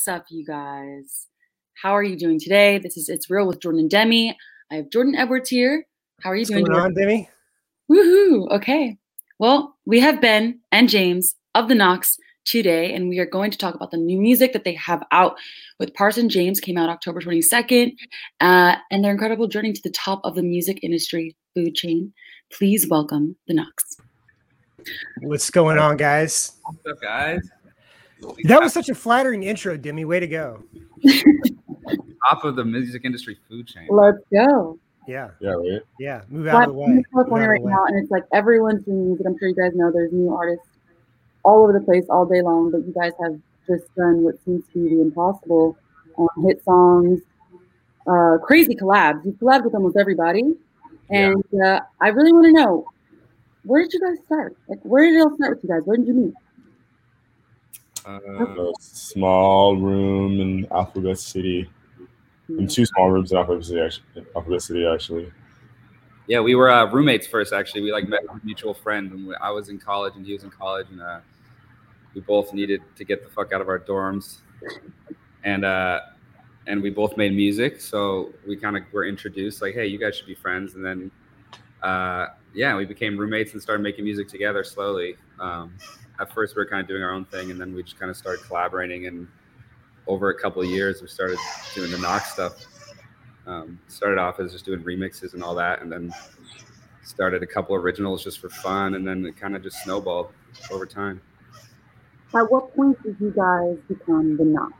What's up, you guys? How are you doing today? This is It's Real with Jordan and Demi. I have Jordan Edwards here. How are you What's doing? going on, Jordan? Demi? Woohoo! Okay. Well, we have Ben and James of the Knocks today, and we are going to talk about the new music that they have out with Parson James, came out October 22nd, uh, and their incredible journey to the top of the music industry food chain. Please welcome the Knocks. What's going on, guys? What's up, guys? That was such a flattering intro, Demi. Way to go. top of the music industry food chain. Let's go. Yeah, Yeah, right. yeah. Move Well, out of the I'm way. in California right way. now, and it's like everyone's doing music. I'm sure you guys know there's new artists all over the place all day long, but you guys have just done what seems to be the impossible um, hit songs, uh, crazy collabs. You've collabed with almost everybody. Yeah. And uh, I really want to know where did you guys start? Like, where did it all start with you guys? Where did you meet? Uh, A small room in Alphabet City. In two small rooms in Alphabet City, actually. Alphabet City, actually. yeah, we were uh, roommates first. Actually, we like met a mutual friend, and we, I was in college and he was in college, and uh, we both needed to get the fuck out of our dorms, and uh, and we both made music. So we kind of were introduced, like, hey, you guys should be friends, and then uh, yeah, we became roommates and started making music together slowly. Um, at first, we were kind of doing our own thing, and then we just kind of started collaborating. And over a couple of years, we started doing the knock stuff. Um, started off as just doing remixes and all that, and then started a couple originals just for fun, and then it kind of just snowballed over time. At what point did you guys become the Knocks?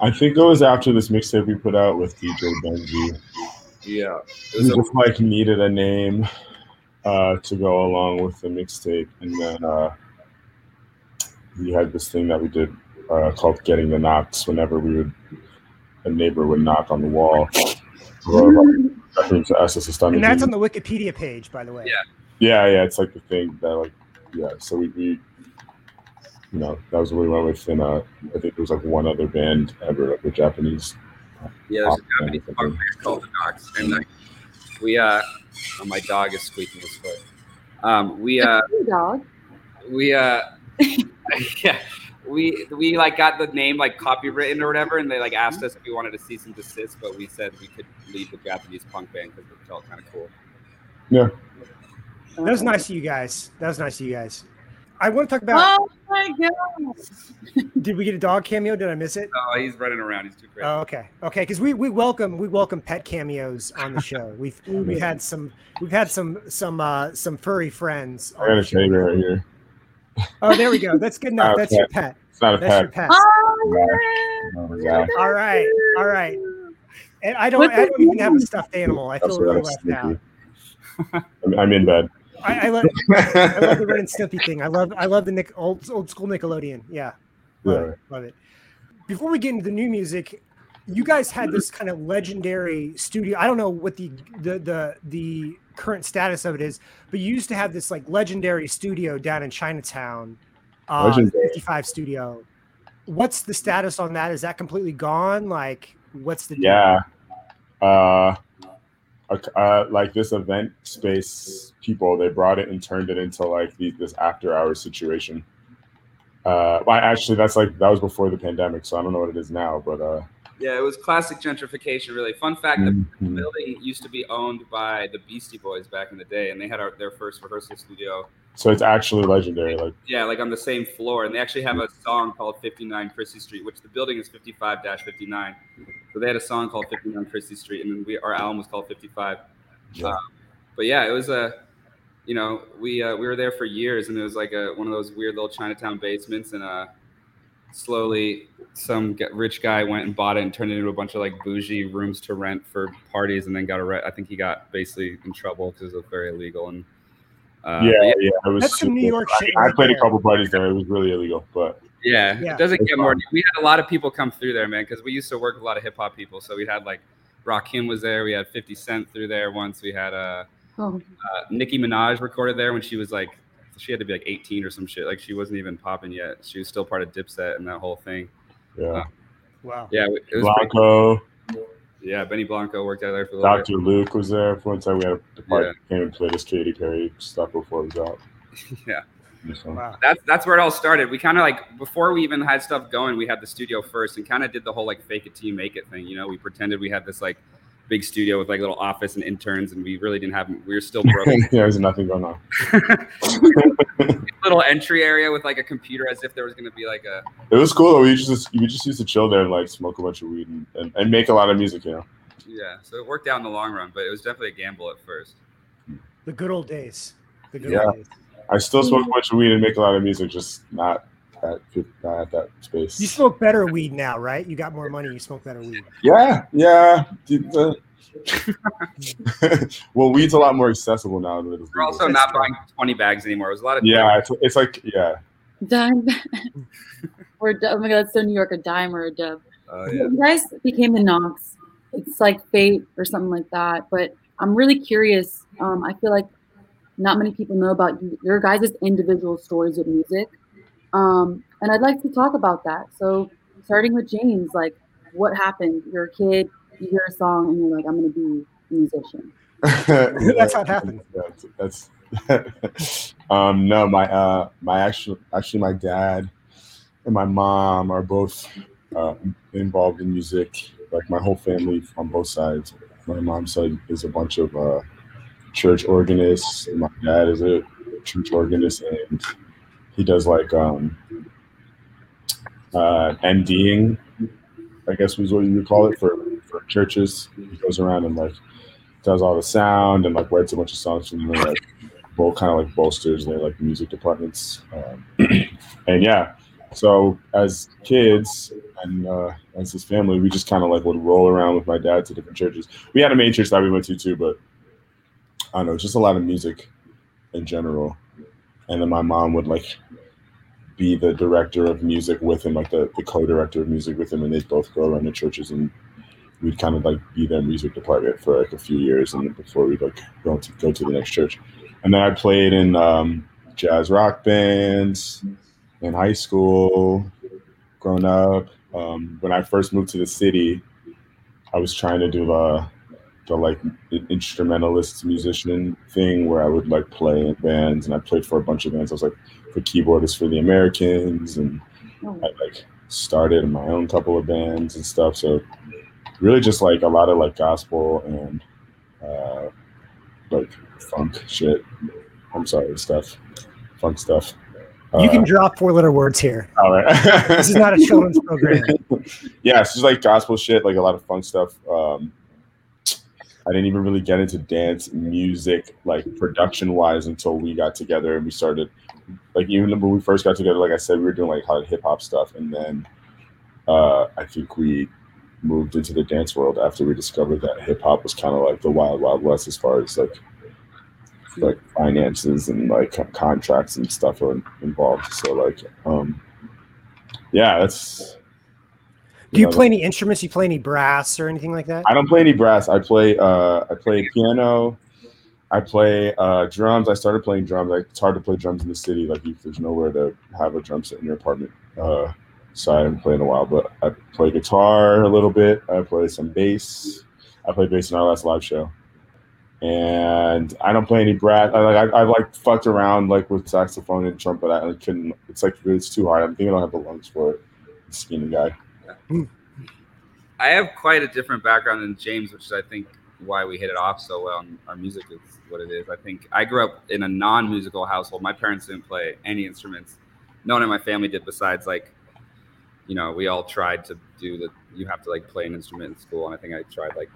I think it was after this mixtape we put out with DJ Benji. Yeah, it We a, just like needed a name uh, to go along with the mixtape, and then uh, we had this thing that we did uh, called "Getting the Knocks." Whenever we would, a neighbor would knock on the wall. Referring to us as a stunning. And that's on the Wikipedia page, by the way. Yeah. Yeah, yeah, it's like the thing that like yeah. So we, we you know, that was what we went with and uh I think there was like one other band ever, like the Japanese. yeah, there's a Japanese band, punk band called the Knocks, and like we uh, oh, my dog is squeaking his foot. Um, we uh, dog. we uh, yeah. We we like got the name like copywritten or whatever, and they like asked us if we wanted to cease and desist, but we said we could lead the Japanese punk band because it felt kind of cool. Yeah. That was nice of you guys. That was nice of you guys. I want to talk about. Oh my god! Did we get a dog cameo? Did I miss it? Oh, he's running around. He's too crazy. Oh, okay, okay. Because we we welcome we welcome pet cameos on the show. We've we've had some we've had some some uh some furry friends. I got a show. right here. Oh, there we go. That's good enough. That's your pet. It's not a That's your pet. pet. Oh, Oh my god. All right, all right. And I don't. What's I don't his even have a stuffed animal. I feel really what left I'm out. I'm, I'm in bed. I, I, love, I love the Ren and Stimpy thing. I love. I love the Nick, old old school Nickelodeon. Yeah, love Yeah. it. Love it. Before we get into the new music, you guys had this kind of legendary studio. I don't know what the the the the current status of it is, but you used to have this like legendary studio down in Chinatown, uh, 55 studio. What's the status on that? Is that completely gone? Like, what's the? Yeah. Uh, uh, like this event space people, they brought it and turned it into like the, this after hours situation. Uh, well, actually, that's like that was before the pandemic, so I don't know what it is now, but uh, Yeah, it was classic gentrification. Really, fun fact: the mhm. building used to be owned by the Beastie Boys back in the day, and they had our, their first rehearsal studio. so it's actually legendary. Like, Yeah, like on the same floor, and they actually have a song called "59 Chrystie Street," which the building is 55-59. So they had a song called "59 Chrystie Street," and then we our album was called "55." Yeah. Um, but yeah, it was a, you know, we uh, we were there for years, and it was like a one of those weird little Chinatown basements, and uh, slowly some rich guy went and bought it and turned it into a bunch of like bougie rooms to rent for parties, and then got arrested. I think he got basically in trouble because it was very illegal and. Uh, yeah, but yeah, it was. That's some New York I- shit I, played a couple parties there. It was really illegal, but Yeah, Yeah. it doesn't It's get more. We had a lot of people come through there, man, because we used to work with a lot of hip hop people. So we had like Rakim was there. We had 50 Cent through there once. We had uh, Oh, uh, Nicki Minaj recorded there when she was like, she had to be like 18 or some shit. Like she wasn't even popping yet. She was still part of Dipset and that whole thing. yeah. Wow. Yeah, it was pretty- Blanco, yeah. Benny Blanco worked out there for a little Dr. Luke was there for one time. We had a party Yeah. came and played his Katy Perry stuff before it was out. Yeah, So, Wow. that's that's where it all started. We kind of like before we even had stuff going, we had the studio first and kind of did the whole like fake it till you make it thing. You know, we pretended we had this like big studio with like little office and interns, and we really didn't have. We were still broke. yeah, there's nothing going on. little entry area with like a computer, as if there was going to be like a It was cool. though. We just we just used to chill there and like smoke a bunch of weed and, and, and make a lot of music. You know. yeah. So it worked out in the long run, but it was definitely a gamble at first. The good old days. The good Yeah. old days. I still smoke a bunch of weed and make a lot of music, just not at not at that space. You smoke better weed now, right? You got more money. You smoke better weed. Yeah, yeah. Dude, the- well, weed's a lot more accessible now than it is. We're also not true. buying 20 bags anymore. It was a lot of Yeah, it's, it's like yeah. Dime. or a dub- oh my god, that's so New York, a dime or a dub. Uh, yeah. You guys became the Knocks. It's like fate or something like that. But I'm really curious. Um, I feel like not many people know about you, your guys' individual stories of music. Um, and I'd like to talk about that. So starting with James, like what happened? You're a kid, you hear a song and you're like, I'm gonna be a musician. That's how it happened. That's, that's um no my uh my actual actually my dad and my mom are both uh, involved in music like my whole family on both sides my mom's side is a bunch of uh church organist. my dad is a church organist and he does like um uh MDing I guess was what you would call it for for churches he goes around and like does all the sound and like writes a bunch of songs for them and like both kind of like bolsters their like music departments um, and yeah so as kids and uh, as his family we just kind of like would roll around with my dad to different churches we had a main church that we went to too but i don't know just a lot of music in general and then my mom would like be the director of music with him like the, the co-director of music with him and they'd both go around the churches and we'd kind of like be their music department for like a few years and before we'd like go to go to the next church. And then I played in um, jazz rock bands in high school, grown up. Um, when I first moved to the city, I was trying to do the the like instrumentalist musician thing where I would like play in bands and I played for a bunch of bands. I was like the keyboardist for the Americans and Oh, I like started my own couple of bands and stuff. So really just like a lot of like gospel and uh like funk shit. I'm sorry, stuff. Funk stuff. You can Uh, drop four letter words here. all right. This is not a children's program. yeah, it's just like gospel shit, like a lot of funk stuff. Um I didn't even really get into dance music, like production wise, until we got together and we started. Like even when we first got together, like I said, we were doing like hot hip hop stuff, and then uh, I think we moved into the dance world after we discovered that hip hop was kind of like the wild wild west as far as like like finances and like contracts and stuff are involved. So like, um, yeah, that's. Do you play any instruments? You play any brass or anything like that? I don't play any brass. I play uh I play piano. I play uh drums. I started playing drums. Like it's hard to play drums in the city. Like there's nowhere to have a drum set in your apartment. Uh so I haven't played in a while, but I play guitar a little bit. I play some bass. I played bass in our last live show. And I don't play any brass. I like I, I like fucked around like with saxophone and trumpet. I, I couldn't. It's like it's too hard. I think I don't have the lungs for it. Skinny guy. I have quite a different background than James, which is I think why we hit it off so well. And our music is what it is. I think I grew up in a non-musical household. My parents didn't play any instruments. No one in my family did besides like, you know, we all tried to do the. You have to like play an instrument in school, and I think I tried like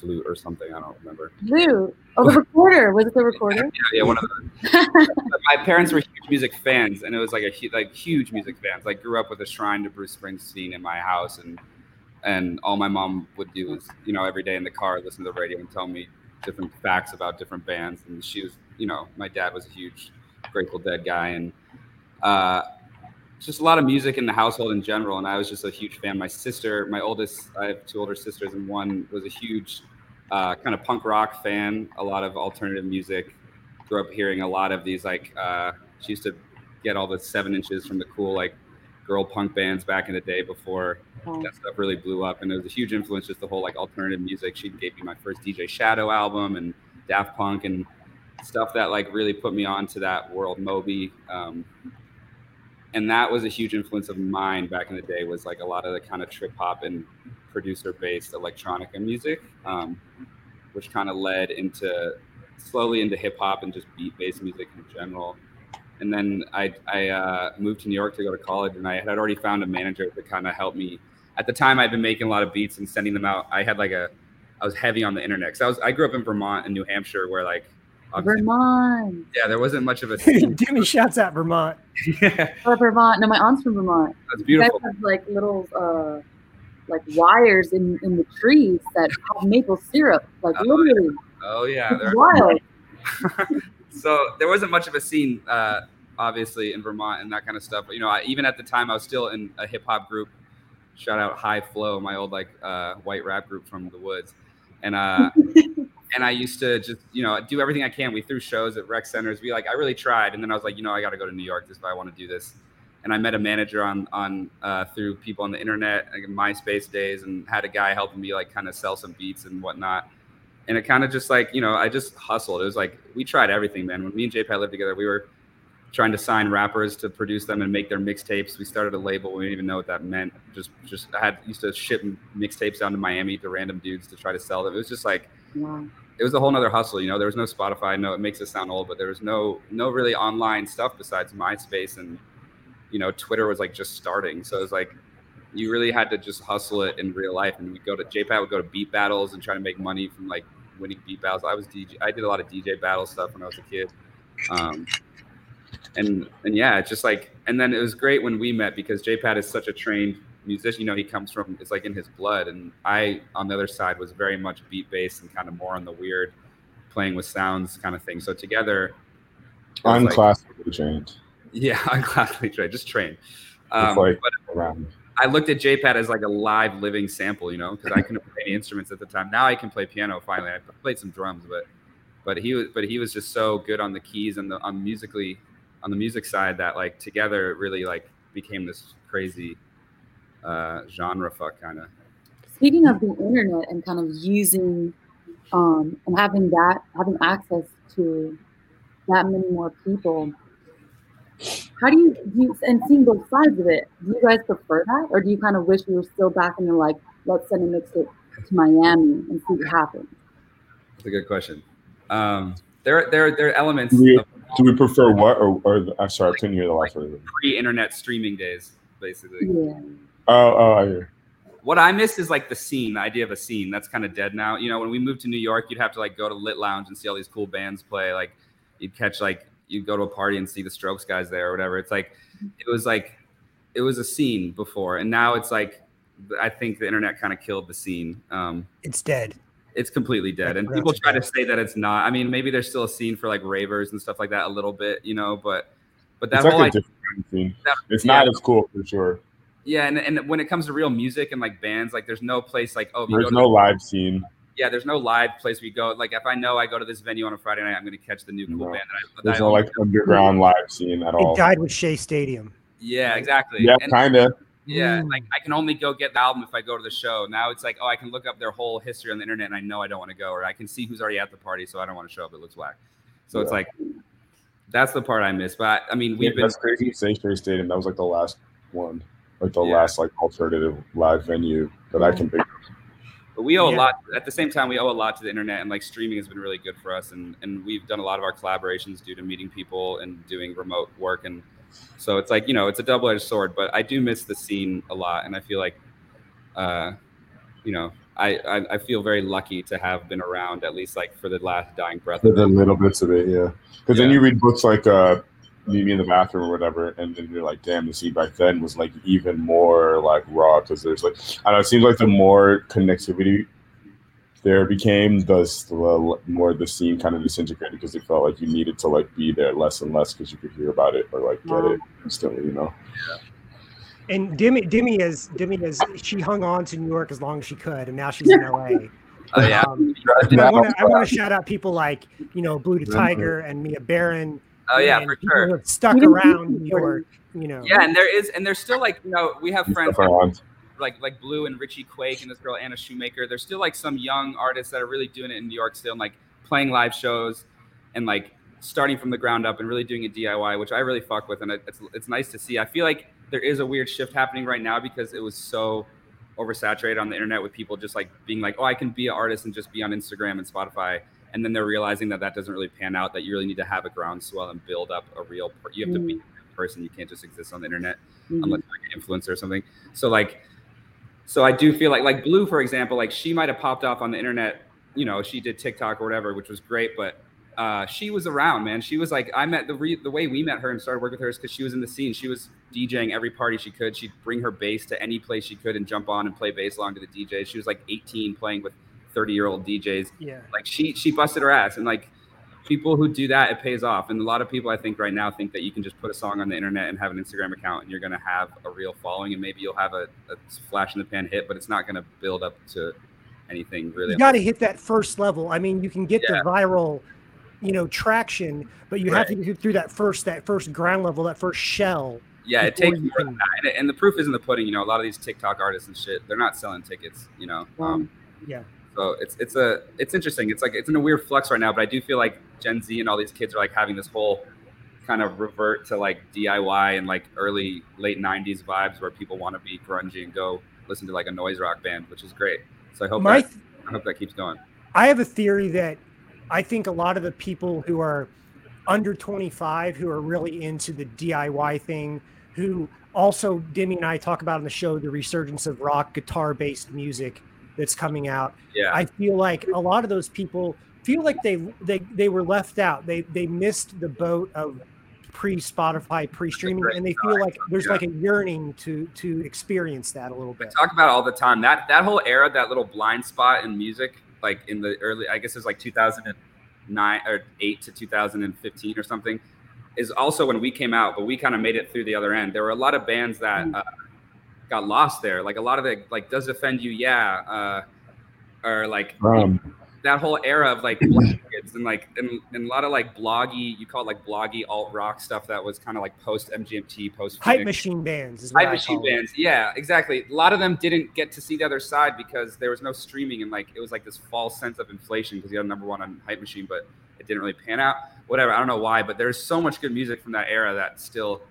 flute or something. I don't remember. Blue. Oh, the recorder. Was it the recorder? Yeah, yeah, one of those. My parents were huge music fans, and it was like a like huge music fans. Like grew up with a shrine to Bruce Springsteen in my house, and and all my mom would do was you know every day in the car listen to the radio and tell me different facts about different bands. And she was you know my dad was a huge Grateful Dead guy, and uh, just a lot of music in the household in general. And I was just a huge fan. My sister, my oldest, I have two older sisters, and one was a huge uh, kind of punk rock fan. A lot of alternative music. Grew up hearing a lot of these like uh, she used to get all the seven inches from the cool like girl punk bands back in the day before Oh. that stuff really blew up. And it was a huge influence, just the whole like alternative music. She gave me my first DJ Shadow album and Daft Punk, and stuff that like really put me on to that world. Moby, um, and that was a huge influence of mine back in the day. Was like a lot of the kind of trip hop and producer based electronica music, um, which kind of led into slowly into hip hop and just beat based music in general. And then I, I uh, moved to New York to go to college, and I had already found a manager to kind of help me. At the time, I'd been making a lot of beats and sending them out. I had like a, I was heavy on the internet. Cause I was, I grew up in Vermont and New Hampshire, where like, Vermont. Yeah, there wasn't much of a. Demi shouts out Vermont. yeah, Vermont. No, my aunt's from Vermont. that's You guys beautiful. have like little uh like wires in, in the trees that have maple syrup. Like Oh, literally Oh yeah, it's there, wild. so there wasn't much of a scene, uh, obviously, in Vermont and that kind of stuff. But you know, I, even at the time, I was still in a hip hop group. Shout out High Flow, my old like uh, white rap group from the woods, and uh, and I used to just you know do everything I can. We threw shows at rec centers. We like I really tried, and then I was like, you know, I got to go to New York just if I want to do this. And I met a manager on on uh, through people on the internet, like in MySpace days, and had a guy helping me like kind of sell some beats and whatnot. And it kind of just like you know i just hustled. It was like we tried everything man. When me and JPatt lived together we were trying to sign rappers to produce them and make their mixtapes. We started a label. We didn't even know what that meant. Just just i had used to ship mixtapes down to miami to random dudes to try to sell them. It was just like Wow. it was a whole nother hustle you know? There was no spotify. No it makes it sound old but there was no no really online stuff besides myspace and you know twitter was like just starting. So it was like you really had to just hustle it in real life. And we'd go to JPatt would go to beat battles and try to make money from like winning beat battles. I was dj i did a lot of dj battle stuff when i was a kid. Um and and yeah it's just like and then it was great when we met because JPatt is such a trained musician. You know he comes from it's like in his blood. And i on the other side was very much beat based and kind of more on the weird playing with sounds kind of thing. So together I'm like- classically trained. Yeah i'm classically trained just trained It's um, like. I looked at JPatt as like a live living sample, you know, because I couldn't play any instruments at the time. Now I can play piano finally. I played some drums, but but he was but he was just so good on the keys and the on musically on the music side that like together it really like became this crazy uh genre fuck kind of. Speaking of the internet and kind of using um and having that having access to that many more people, how do you, do you and seeing both sides of it, do you guys prefer that? Or do you kind of wish you were still back and you're like, let's send a mixtape to Miami and see what happens? That's a good question. Um there there there are elements Do we, of do we prefer what or, or I'm sorry, I couldn't hear the last word. pre-internet streaming days, basically. Yeah. Oh, oh, I hear. what I miss is like the scene, the idea of a scene. That's kind of dead now. You know, when we moved to New York, you'd have to like go to Lit Lounge and see all these cool bands play. Like you'd catch like you'd go to a party and see the Strokes guys there or whatever. It's like it was like it was a scene before, and now it's like I think the internet kind of killed the scene. Um, It's dead. it's completely dead, and people try to say that it's not. I mean, maybe there's still a scene for like ravers and stuff like that a little bit, you know, but but that It's like whole a idea, different kind of that- It's yeah. not as cool for sure. yeah, and, and when it comes to real music and like bands, like there's no place like oh, There's go to no live scene. Yeah, there's no live place we go. Like if I know I go to this venue on a Friday night, I'm going to catch the new cool No. band. That I, that There's I no own. like underground live scene at all. It died with Shea Stadium. yeah, exactly. Yeah, kind of. yeah, Mm. like I can only go get the album if I go to the show. Now it's like, oh, I can look up their whole history on the internet, and I know I don't want to go, or I can see who's already at the party, so I don't want to show up. It looks whack. So it's like that's the part I miss. But I mean, we've been That's crazy. to say Shea Stadium. That was like the last one, like the Yeah. last like alternative live venue that I can think. of. But we owe Yeah. a lot. At the same time, we owe a lot to the internet, and like streaming has been really good for us. And and we've done a lot of our collaborations due to meeting people and doing remote work. And so it's like you know, it's a double edged sword. But I do miss the scene a lot, and I feel like, uh, you know, I, I I feel very lucky to have been around at least like for the last dying breath. For the little bits of it, yeah. Because then you read books like uh, Meet Me in the Bathroom or whatever, and then you're like, damn, the scene back then was like even more like raw because there's like, I don't know, it seems like the more connectivity there became, the, the more the scene kind of disintegrated because it felt like you needed to like be there less and less because you could hear about it or like get Wow. it instantly, you know. Yeah. And Demi, Demi is Demi is she hung on to New York as long as she could, and now she's in LA. Oh yeah, Um, I want to I want to shout out people like you know Blue the Mhm. Tiger and Mia Baron. Oh yeah, for sure. stuck around New York. You know. Yeah, and there is, and there's still like you know, we have friends stuff like like Blu and Richie Quake and this girl Anna Shoemaker. There's still like some young artists that are really doing it in New York still, and like playing live shows. and like starting from the ground up and really doing a DIY, which I really fuck with, and it's it's nice to see. I feel like there is a weird shift happening right now because it was so oversaturated on the internet with people just like being like, oh, I can be an artist and just be on Instagram and Spotify, and then they're realizing that that doesn't really pan out. That you really need to have a groundswell and build up a real. Per- you have to be a person. You can't just exist on the internet Mhm. unless you're like an influencer or something. So like, so I do feel like like Blu, for example, like she might have popped off on the internet. You know, she did TikTok or whatever, which was great, but uh, she was around, man. She was like, I met the re- the way we met her and started working with her is because she was in the scene. She was DJing every party she could. She'd bring her bass to any place she could and jump on and play bass along to the DJ. She was like 18 playing with 30 year old DJs. Yeah. Like she she busted her ass and like people who do that it pays off. And a lot of people I think right now think that you can just put a song on the internet and have an Instagram account and you're gonna have a real following and maybe you'll have a, a flash in the pan hit, but it's not gonna build up to anything really. You got to hit that first level. I mean, you can get Yeah. the viral, you know, traction, but you have to get through that first that first ground level, that first shell. yeah, it takes more than that. And, it- and the proof is in the pudding. You know, a lot of these TikTok artists and shit, they're not selling tickets. You know, um, Yeah. So it's it's a it's interesting. It's like it's in a weird flux right now, but I do feel like Gen Z and all these kids are like having this whole kind of revert to like DIY and like early late '90s vibes where people want to be grungy and go listen to like a noise rock band, which is great. So I hope My that, I hope that keeps going. I have a theory that I think a lot of the people who are under 25 who are really into the DIY thing, who also Demi and I talk about on the show the resurgence of rock guitar based music that's coming out. Yeah, I feel like a lot of those people feel like they they they were left out. They they missed the boat of pre Spotify pre streaming, and they feel like there's yeah. like a yearning to to experience that a little bit. talk about all the time. That that whole era, that little blind spot in music, like in the early, I guess it was like 2009 or eight to 2015 or something, is also when we came out. But we kind of made it through the other end. There were a lot of bands that uh, got lost there. Like a lot of it, like does offend you, yeah, uh, or like Um, that whole era of like black kids and like and, and a lot of like bloggy, you call it like bloggy alt rock stuff that was kind of like post MGMT, post Hype machine bands is what Hype I machine call it. bands, yeah, exactly. A lot of them didn't get to see the other side because there was no streaming and like it was like this false sense of inflation because you had number one on Hype Machine, but it didn't really pan out. Whatever, I don't know why, but there's so much good music from that era that still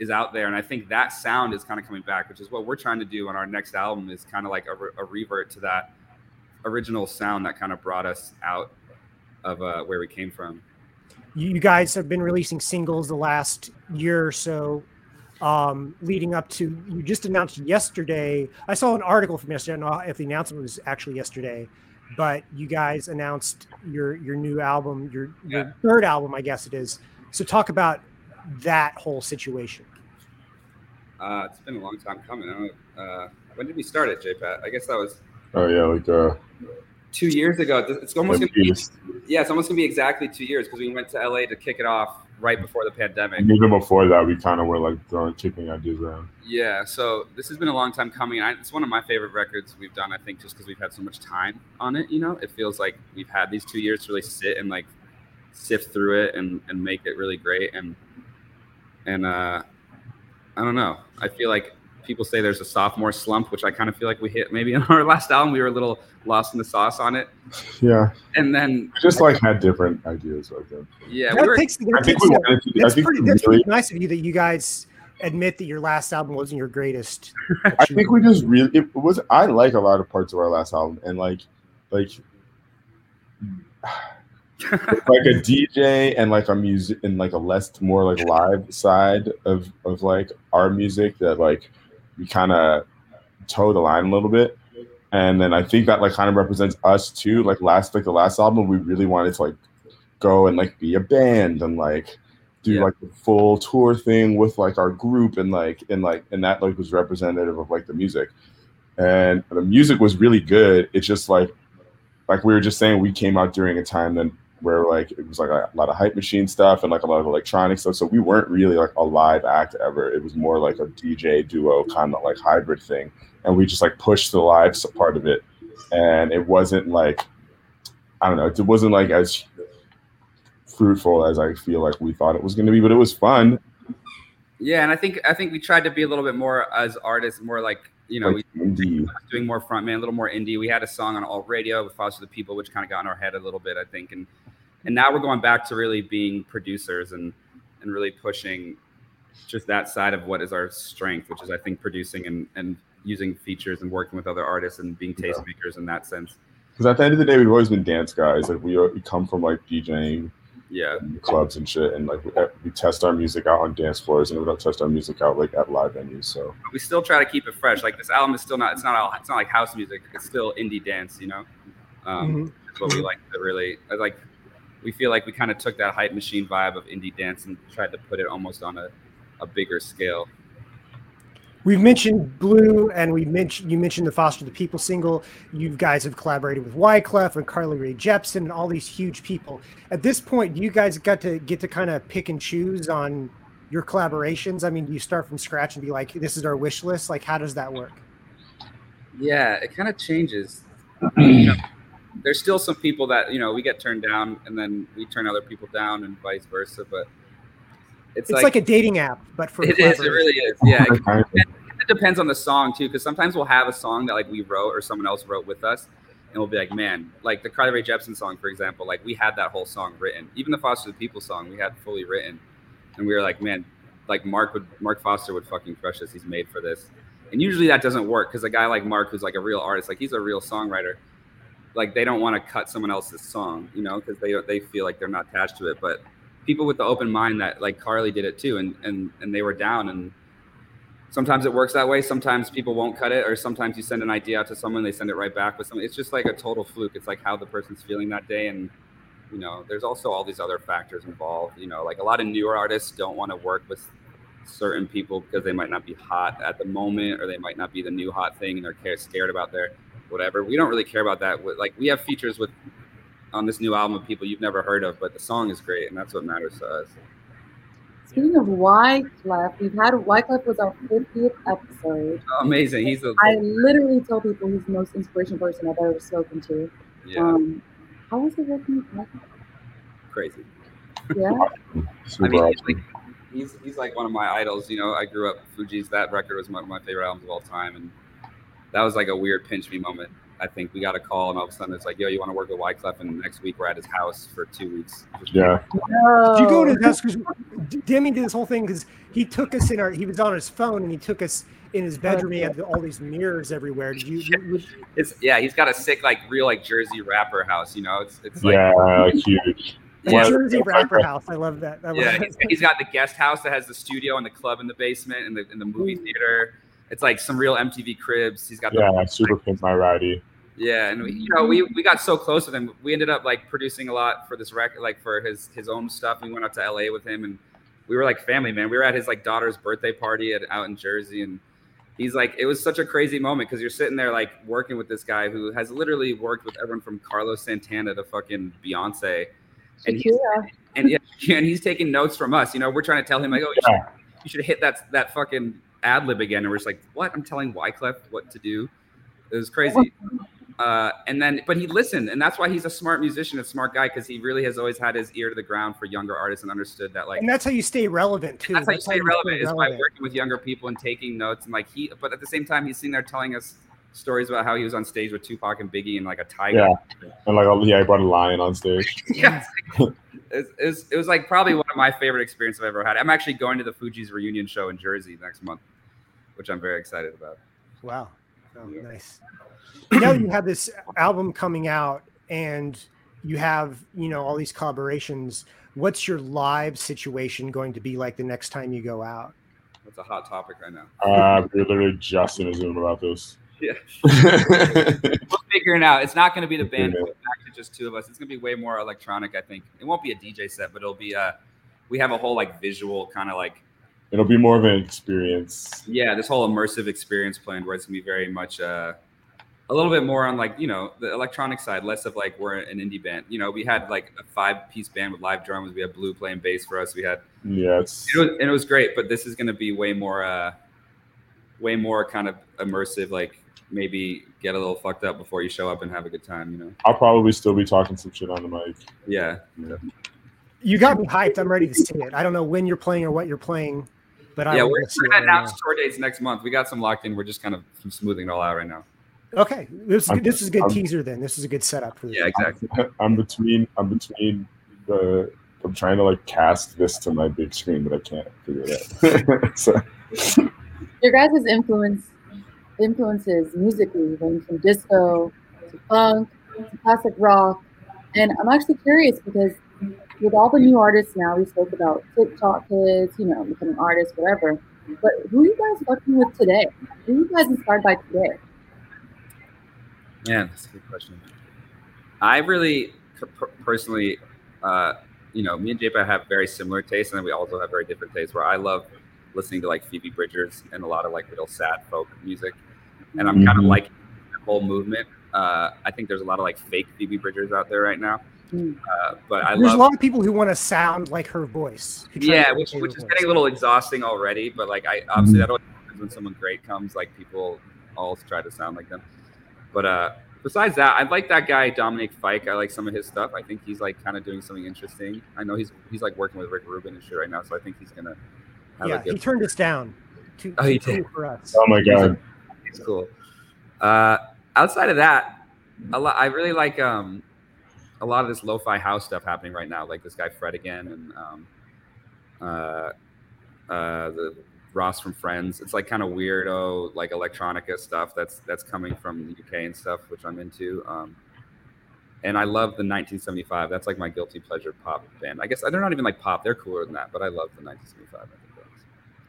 is out there, and I think that sound is kind of coming back, which is what we're trying to do on our next album. Is kind of like a, re- a revert to that original sound that kind of brought us out of uh, where we came from. You, you guys have been releasing singles the last year or so, um, leading up to. You just announced yesterday. I saw an article from yesterday. I don't know if the announcement was actually yesterday, but you guys announced your your new album, your, Yeah. your third album, I guess it is. So talk about that whole situation. Uh, it's been a long time coming. I don't uh, when did we start it, JPatt? I guess that was oh yeah, like uh, two years ago. It's almost gonna be yeah, it's almost gonna be exactly two years because we went to LA to kick it off right before the pandemic. and even before that, we kind of were like throwing kicking ideas around. Yeah, so this has been a long time coming. I, it's one of my favorite records we've done. I think just because we've had so much time on it. You know, it feels like we've had these two years to really sit and like sift through it and and make it really great. And and uh, I don't know. I feel like people say there's a sophomore slump, which I kind of feel like we hit maybe in our last album. We were a little lost in the sauce on it, Yeah, and then we just like had different ideas. I think. yeah, that we were takes, that I think we wanted to. I that's think pretty. That's really. pretty nice of you that you guys admit that your last album wasn't your greatest. I think we just really it was I like a lot of parts of our last album and like like like a DJ and like a music and like a less more like live side of of like our music that like we kind of toe the line a little bit. And then I think that like kind of represents us too. Like last like the last album we really wanted to like go and like be a band and like do Yeah. like the full tour thing with like our group and like and like and that like was representative of like the music. And the music was really good. It's just like like we were just saying we came out during a time then where like it was like a lot of hype machine stuff and like a lot of electronic stuff. So we weren't really like a live act ever. It was more like a dj duo kind of like hybrid thing. And we just like pushed the live part of it. And it wasn't like i don't know it wasn't like as fruitful as i feel like we thought it was going to be but it was fun. Yeah, and I think I think we tried to be a little bit more as artists, more like you know, like we doing more frontman, a little more indie. We had a song on alt radio with Foster the People, which kind of got in our head a little bit, I think. And and now we're going back to really being producers and and really pushing just that side of what is our strength, which is I think producing and and using features and working with other artists and being tastemakers in that sense. Because at the end of the day, we've always been dance guys. Like we, we come from like DJing, yeah, clubs and shit, and like we, we, test our music out on dance floors, and we don't test our music out like at live venues. So we still try to keep it fresh. Like this album is still not. It's not. All, it's not like house music. It's still indie dance. You know, um, mm-hmm. that's what we like to really like. We feel like we kind of took that hype machine vibe of indie dance and tried to put it almost on a, a bigger scale. We've mentioned Blu, and we mentioned you mentioned the Foster the People single. You guys have collaborated with Wyclef and Carly Rae Jepsen and all these huge people. At this point, you guys got to get to kind of pick and choose on your collaborations. I mean, do you start from scratch and be like, "This is our wish list"? Like, how does that work? Yeah, it kind of changes. there's still some people that you know we get turned down, and then we turn other people down, and vice versa. But it's, it's like, like, a dating app, but for it is. It really is. Yeah, it, it depends on the song too, because sometimes we'll have a song that like we wrote or someone else wrote with us, and we'll be like, man, like the Carly Rae Jepsen song, for example, like we had that whole song written. Even the Foster the People song, we had fully written, and we were like, man, like Mark would Mark Foster would fucking crush this. He's made for this. And usually that doesn't work because a guy like Mark, who's like a real artist, like he's a real songwriter, like they don't want to cut someone else's song, you know, because they they feel like they're not attached to it. But people with the open mind that like Carly did it too, and and and they were down. And sometimes it works that way. Sometimes people won't cut it, or sometimes you send an idea out to someone, they send it right back with something. It's just like a total fluke. It's like how the person's feeling that day, and you know, there's also all these other factors involved. You know, like a lot of newer artists don't want to work with certain people because they might not be hot at the moment, or they might not be the new hot thing, and they're scared about their whatever. We don't really care about that. Like we have features with on this new album of people you've never heard of, but the song is great, and that's what matters to us. Speaking of Wyclef, we've had Wyclef was our 50th episode. Oh, amazing. He's a I literally tell people he's the most inspirational person I've ever spoken to. Yeah. Um, how was it working with Wyclef? Crazy. Yeah. I mean, he's like, he's, he's like one of my idols. You know, I grew up Fugees. That record was one of my favorite albums of all time, and that was like a weird pinch me moment. I think we got a call, and all of a sudden it's like, "Yo, you want to work with Wyclef?" And next week we're at his house for two weeks. Yeah. No. Did you go to his house? Because Demi did this whole thing because he took us in our. He was on his phone and he took us in his bedroom. He had all these mirrors everywhere. Did you? Would, it's, yeah, he's got a sick, like real, like Jersey rapper house. You know, it's it's like yeah, huge. Yeah. Jersey rapper house. I love that. I love yeah, he's, he's got the guest house that has the studio and the club in the basement and the in the movie mm. theater. It's like some real MTV cribs. He's got yeah, the, super pimp my ridey. Yeah, and we, you know, we, we got so close with him. We ended up like producing a lot for this record, like for his his own stuff. We went out to LA with him, and we were like family, man. We were at his like daughter's birthday party at, out in Jersey, and he's like, it was such a crazy moment because you're sitting there like working with this guy who has literally worked with everyone from Carlos Santana to fucking Beyonce, and he's, and yeah, and he's taking notes from us. You know, we're trying to tell him like, oh, you, should, you should hit that that fucking ad lib again, and we're just like, what? I'm telling Wyclef what to do. It was crazy. Uh, and then, but he listened, and that's why he's a smart musician, a smart guy, because he really has always had his ear to the ground for younger artists and understood that, like, and that's how you stay relevant too. That's, that's how you stay relevant stay is relevant. by working with younger people and taking notes, and like he, but at the same time, he's sitting there telling us stories about how he was on stage with Tupac and Biggie and like a tiger. Yeah, and like yeah, he brought a lion on stage. yeah, it, it, was, it was like probably one of my favorite experiences I've ever had. I'm actually going to the Fugees reunion show in Jersey next month, which I'm very excited about. Wow, oh, yeah. nice now you have this album coming out and you have you know all these collaborations. What's your live situation going to be like the next time you go out? That's a hot topic right now. Uh we're literally just in a zoom about this. Yeah. We're figuring out. It's not going to be the band back to just two of us. It's going to be way more electronic i think. It won't be a dj set but it'll be uh we have a whole like visual kind of like it'll be more of an experience. Yeah this whole immersive experience planned where it's going to be very much uh a little bit more on like you know the electronic side, less of like we're an indie band. You know, we had like a five piece band with live drums. We had Blu playing bass for us. We had yeah, it was, and it was great. But this is going to be way more, uh, way more kind of immersive. Like maybe get a little fucked up before you show up and have a good time. You know, I'll probably still be talking some shit on the mic. Yeah. yeah. You got me hyped. I'm ready to see it. I don't know when you're playing or what you're playing. But yeah, we're, we're gonna announce tour dates next month. We got some locked in. We're just kind of smoothing it all out right now. Okay, this is, this is a good I'm, teaser. Then this is a good setup for this. Yeah, exactly. I'm between I'm between the I'm trying to like cast this to my big screen, but I can't figure it out. so Your guys' influence influences musically range from disco to funk to classic rock. And I'm actually curious because with all the new artists now, we spoke about TikTok kids, you know, becoming artists, whatever. But who are you guys working with today? Who are you guys inspired by today? Man, that's a good question. I really personally, uh, you know, me and JPatt have very similar tastes, and then we also have very different tastes. Where I love listening to like Phoebe Bridgers and a lot of like real sad folk music, and I'm kind of like the whole movement. Uh, I think there's a lot of like fake Phoebe Bridgers out there right now, Mm. uh, but I There's love a lot of people who want to sound like her voice. who try to yeah, which which is voice. getting a little exhausting already. But like, I obviously Mhm. that always happens when someone great comes. Like people all try to sound like them. But uh, besides that, I like that guy Dominic Fike. I like some of his stuff. I think he's like kind of doing something interesting. I know he's he's like working with Rick Rubin and shit right now, so I think he's gonna have Yeah, a good. he turned us down. Too, Oh, he too did. for us. oh my god, He's cool. Uh, outside of that, a lot. I really like um, a lot of this lo-fi house stuff happening right now. Like this guy Fred again, and um, uh, uh, the Ross from Friends. It's like kind of weirdo, like electronica stuff that's that's coming from the UK and stuff, which I'm into. Um, and I love the 1975. That's like my guilty pleasure pop band. I guess they're not even like pop; they're cooler than that. But I love the 1975. I think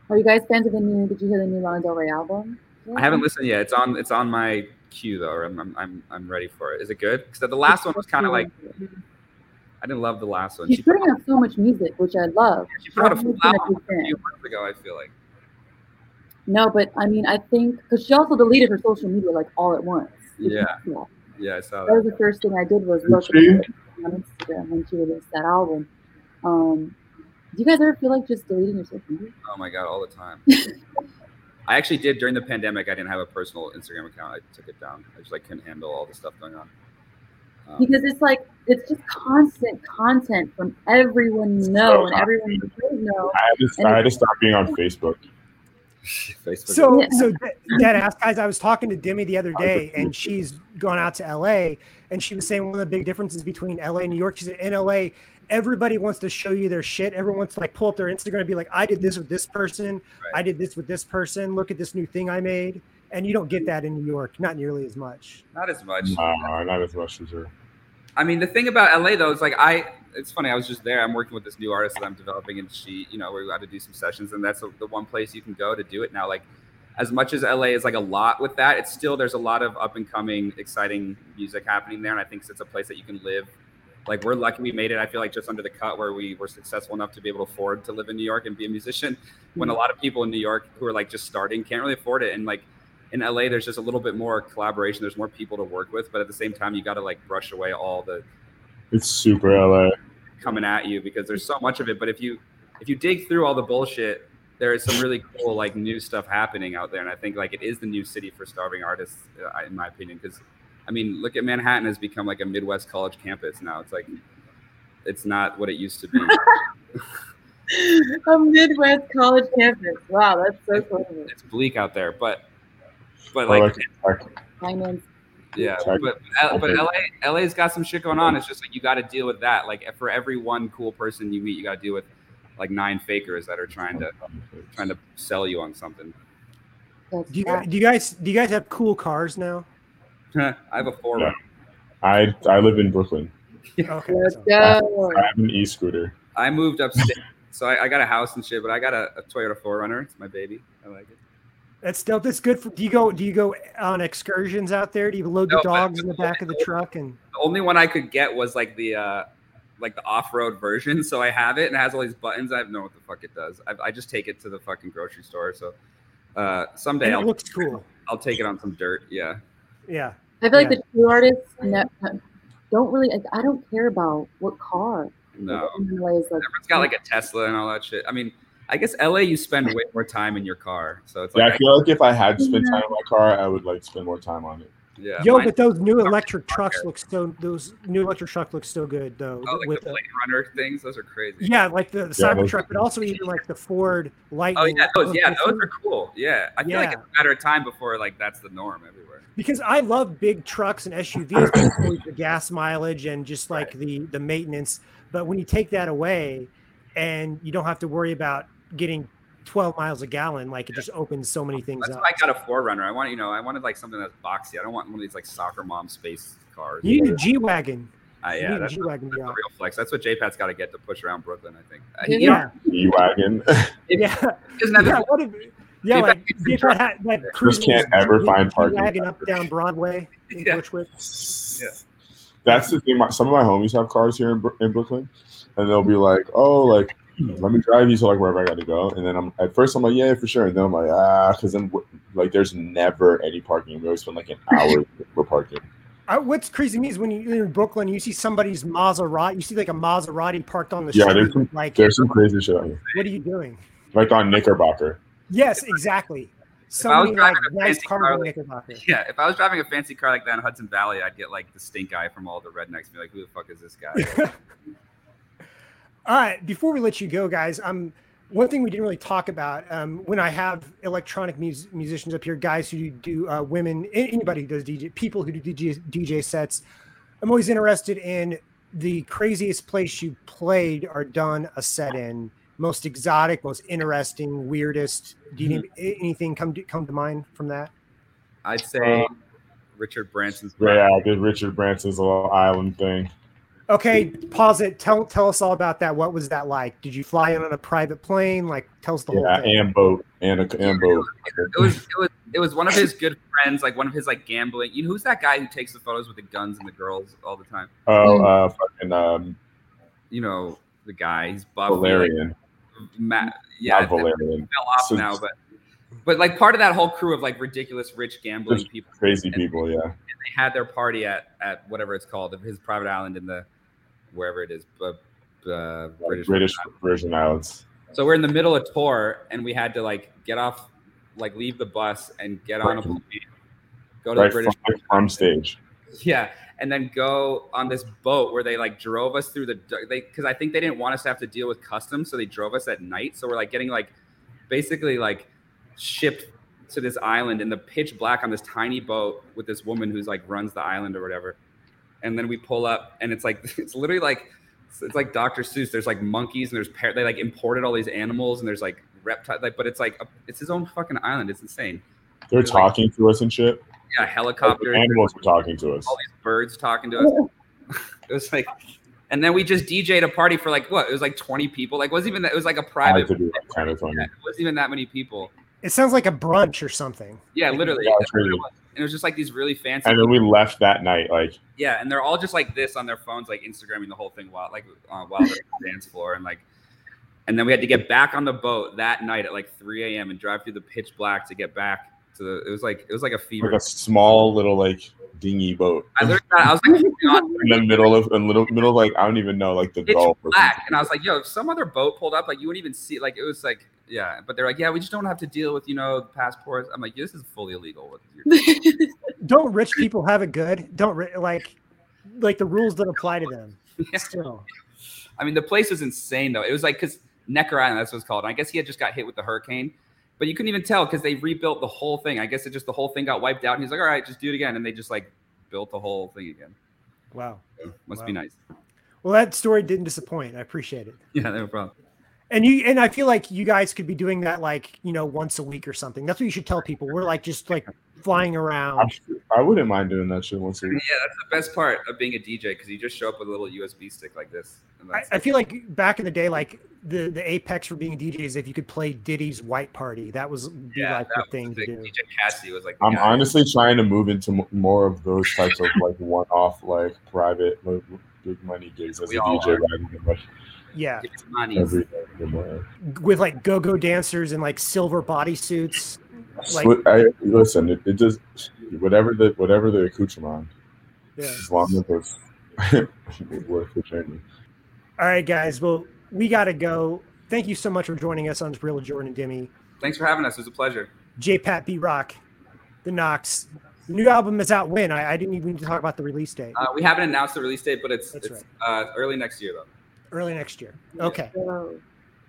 Are you guys fans of the new? Did you hear the new Lana Del Rey album? I haven't listened yet. It's on. It's on my queue though. I'm, I'm I'm I'm ready for it. Is it good? Because the last one was kind of like I didn't love the last one. She's She put, putting out so much music, which I love. she put out a full album a few months ago. I feel like. No, but I mean, I think because she also deleted her social media like all at once. Yeah. Yeah. Yeah, I saw That That was the first thing I did was look she? at it on Instagram when she released that album. Um, do you guys ever feel like just deleting your social media? Oh my god, all the time. I actually did during the pandemic. I didn't have a personal Instagram account. I took it down. I just like couldn't handle all the stuff going on. Um, Because it's like it's just constant content from everyone you know and everyone you know. I had to I had to stop being on Facebook. Facebook. So, Yeah. so dead ass guys. I was talking to Demi the other day, and she's gone out to LA, and she was saying one of the big differences between LA and New York. She said in LA, everybody wants to show you their shit. Everyone wants to like pull up their Instagram and be like, "I did this with this person. Right. I did this with this person. Look at this new thing I made." And you don't get that in New York, not nearly as much. not as much. Uh, not as much as her. I mean, the thing about LA though is like I. It's funny. I was just there. I'm working with this new artist that I'm developing, and she, you know, we got to do some sessions, and that's the the one place you can go to do it now. Like, as much as LA is like a lot with that, it's still there's a lot of up and coming, exciting music happening there, and I think it's a place that you can live. Like we're lucky we made it. I feel like just under the cut where we were successful enough to be able to afford to live in New York and be a musician. When hmm. a lot of people in New York who are like just starting can't really afford it, and like in LA, there's just a little bit more collaboration. There's more people to work with, but at the same time, you got to like brush away all the It's super LA. coming at you because there's so much of it. But if you if you dig through all the bullshit, there is some really cool like new stuff happening out there, and I think like it is the new city for starving artists, uh, in my opinion. Because I mean, look at Manhattan has become like a Midwest college campus now. It's like it's not what it used to be. A Midwest college campus. Wow, that's so cool. it's bleak out there, but but like like, like, Finance. Yeah, but but LA LA's got some shit going on. It's just like you got to deal with that. Like for every one cool person you meet, you got to deal with like nine fakers that are trying to trying to sell you on something. Do you, do you guys do you guys have cool cars now? I have a four. Yeah. I I live in Brooklyn. Okay. Let's so- go. I have an e-scooter. I moved upstate, so I, I got a house and shit. But I got a, a Toyota 4Runner. It's my baby. I like it. That's dope. That's good. For, do you go? Do you go on excursions out there? Do you load No, the dogs in the back of the truck? And The only one I could get was like the uh like the off road version. So I have it and it has all these buttons. I don't know what the fuck it does. I, I just take it to the fucking grocery store. So uh someday and it I'll looks cool. I'll take it on some dirt. Yeah. Yeah. I feel like Yeah. the true artists no, don't really. I, I don't care about what car. No. In LA is like, Everyone's got like a Tesla and all that shit. I mean, I guess LA you spend way more time in your car, so it's Yeah, like I feel like if I had to spend time in my car, I would like spend more time on it. Yeah. Yo, mine- but those new electric trucks look so. Those new electric trucks look so good though. oh, like with the the- Runner things, those are crazy. yeah, like the, the Yeah, Cybertruck, but also even like the Ford Lightning. Oh yeah, those yeah, Those those are cool. Yeah, I feel like it's a matter of time before like that's the norm everywhere. because I love big trucks and SUVs, but the gas mileage and just like the the maintenance. But when you take that away, and you don't have to worry about getting 12 miles a gallon, like it just opens so many things That's up. why I got a Forerunner. I want you know, I wanted like something that's boxy. I don't want one of these like soccer mom space cars. You need a G wagon. Uh, yeah, need a that's, G wagon. that's a real flex. That's what JPatt's got to get to push around Brooklyn. I think. Uh, Yeah. you know, Yeah. Wagon. Yeah. he doesn't yeah. What if, yeah, like, needs to JPatt had, like Just can't ever find parking. G-wagon up down Broadway in Yeah. Bushwick. That's the thing. My, some of my homies have cars here in, in Brooklyn, and they'll be like, "Oh, like, let me drive you to like wherever I got to go." And then I'm at first I'm like, "Yeah, for sure." And then I'm like, "Ah," because then like there's never any parking. We always spend like an hour for parking. I, what's crazy to me is when you're in Brooklyn, you see somebody's Maserati. You see like a Maserati parked on the Yeah, street. there's some- like, There's some crazy shit out here, what are you doing? like on Knickerbocker. Yes, exactly. So I was many like a nice fancy cars car, on like- Knickerbocker. Yeah, if I was driving a fancy car like that in Hudson Valley, I'd get like the stink eye from all the rednecks. Be like, who the fuck is this guy? All right, before we let you go, guys, um, one thing we didn't really talk about um, when I have electronic mus- musicians up here, guys who do uh, women, anybody who does DJ, people who do DJ, DJ sets, I'm always interested in the craziest place you played or done a set in, most exotic, most interesting, weirdest. Do you need anything come to, come to mind from that? I'd say Richard Branson's. Yeah, I did Richard Branson's little island thing. Okay, pause it. Tell tell us all about that. What was that like? Did you fly in on a private plane? Like, tell us the whole Yeah, thing. and boat and a and boat. It was it was it was one of his good friends, like one of his like gambling. You know who's that guy who takes the photos with the guns and the girls all the time? Oh, uh, fucking um, You know the guy. He's buff. Bilzerian. Matt, yeah, Not Bilzerian. fell off So- now, but but like part of that whole crew of like ridiculous rich gambling people. Crazy And people, yeah. They had their party at at whatever it's called, his private island in the wherever it is, but uh, British. British Virgin Islands. So we're in the middle of tour, and we had to like get off, like leave the bus and get on a Right. plane, go to Right the British. from, from stage. Yeah, and then go on this boat where they like drove us through the they because I think they didn't want us to have to deal with customs, so they drove us at night. So we're like getting like basically like shipped to this island in the pitch black on this tiny boat with this woman who's like runs the island or whatever. And then we pull up, and it's like it's literally like it's, it's like Dr. Seuss. There's like monkeys and there's par- they like imported all these mm-hmm. animals and there's like reptiles. Like, but it's like a, it's his own fucking island. It's insane. They're talking to us and shit. Yeah, Like, helicopters. animals were talking to us. all these birds talking to us. it was like, and then we just DJ'd a party for like what? It was like 20 people. Like, wasn't even that? It was like a private. be kind of funny. Yeah, it wasn't even that many people. It sounds like a brunch or something. Yeah, literally. Yeah, it's That's what it was. And it was just like these really fancy. And then we left that night. Like, yeah, and they're all just like this on their phones, like Instagramming the whole thing while like uh, while they're on the dance floor, and like, and then we had to get back on the boat that night at like 3 a.m. and drive through the pitch black to get back to the. It was like it was like a fever. like a small little like dinghy boat I literally, thought- I was like, in the middle of in little middle of, like I don't even know like the pitch Gulf. or black. And I was like, yo, if some other boat pulled up, like you wouldn't even see like it was like, yeah. But they're like, yeah, we just don't have to deal with, you know, passports. I'm like, this is fully illegal. Don't rich people have it good? Don't ri- like like the rules that apply to them. Yeah. Still, I mean, the place was insane though. It was like because Necker Island, that's what it's called. And I guess he had just got hit with the hurricane, but you couldn't even tell because they rebuilt the whole thing. I guess it just the whole thing got wiped out. And he's like, all right, just do it again. And they just like built the whole thing again. wow. Must Wow. be nice. Well, that story didn't disappoint. I appreciate it. Yeah, no problem. And you and I feel like you guys could be doing that like you know once a week or something. That's what you should tell people. We're like just like flying around. I, I wouldn't mind doing that shit once a week. Yeah, that's the best part of being a DJ because you just show up with a little USB stick like this. And I, that's I feel like back in the day, like the the apex for being a DJ is if you could play Diddy's White Party. That was be yeah, like that the thing the to do. DJ Cassie was like, I'm guy. honestly trying to move into more of those types of like one-off like private like, big money gigs as We a DJ rather than like Yeah, money. every every with like go-go dancers and like silver bodysuits. Like- I, listen, it, it just whatever the whatever the accoutrement, Yeah. as long as it's worth the journey. All right, guys. Well, we got to go. Thank you so much for joining us on Real Jordan and Demi. Thanks for having us. It was a pleasure. JPatt B Rock, the Knocks. The new album is out when? I, I didn't even talk about the release date. Uh, we haven't announced the release date, but it's That's it's uh, early next year though. Early next year. Okay.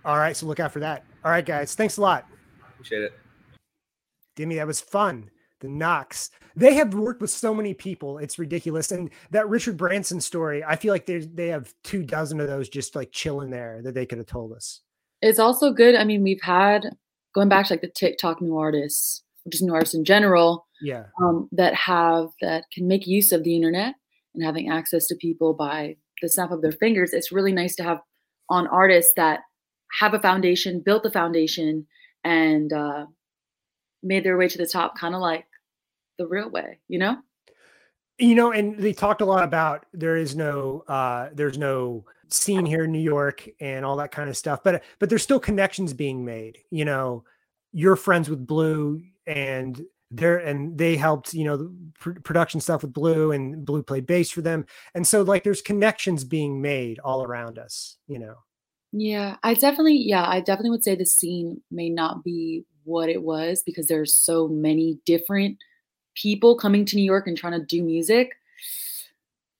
All right. So look out for that. All right, guys. Thanks a lot. Appreciate it. Demi, that was fun. The Knocks. They have worked with so many people. It's ridiculous. And that Richard Branson story, I feel like there's they have two dozen of those just like chilling there that they could have told us. It's also good. I mean, we've had going back to like the TikTok new artists, just new artists in general, Yeah. um, that have that can make use of the internet and having access to people by the snap of their fingers. It's really nice to have on artists that have a foundation, built the foundation, and uh, made their way to the top, kind of like the real way, you know? You know, and they talked a lot about there is no uh there's no scene here in New York and all that kind of stuff. But but there's still connections being made. You know, you're friends with Blu and they're and they helped, you know, pr- production stuff with Blu and Blu played bass for them. And so like there's connections being made all around us, you know. Yeah, I definitely, yeah, I definitely would say the scene may not be what it was because there's so many different people coming to New York and trying to do music.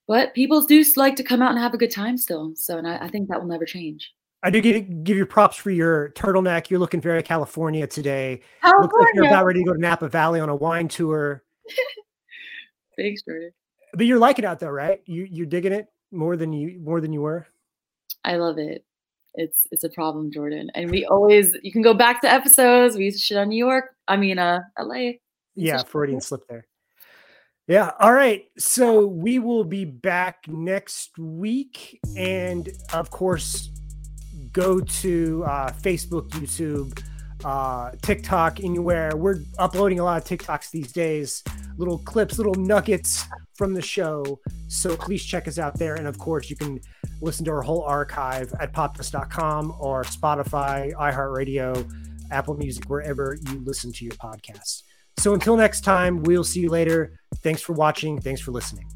But people do like to come out and have a good time still. So, and I, I think that will never change. I do give, give you props for your turtleneck. You're looking very California today. Looks like you're about ready to go to Napa Valley on a wine tour. Thanks, Jordan. But you're liking it out though, right? You you're digging it more than you more than you were. I love it. It's it's a problem, Jordan. And we always you can go back to episodes. We used to shit on New York. I mean, uh, LA. Yeah, Freudian slip there. Yeah. All right. So we will be back next week, and of course, go to uh, Facebook, YouTube, uh, TikTok, anywhere. We're uploading a lot of TikToks these days, little clips, little nuggets from the show. So please check us out there, and of course, you can listen to our whole archive at popdust.com or Spotify, iHeartRadio, Apple Music, wherever you listen to your podcasts. So until next time, we'll see you later. Thanks for watching. Thanks for listening.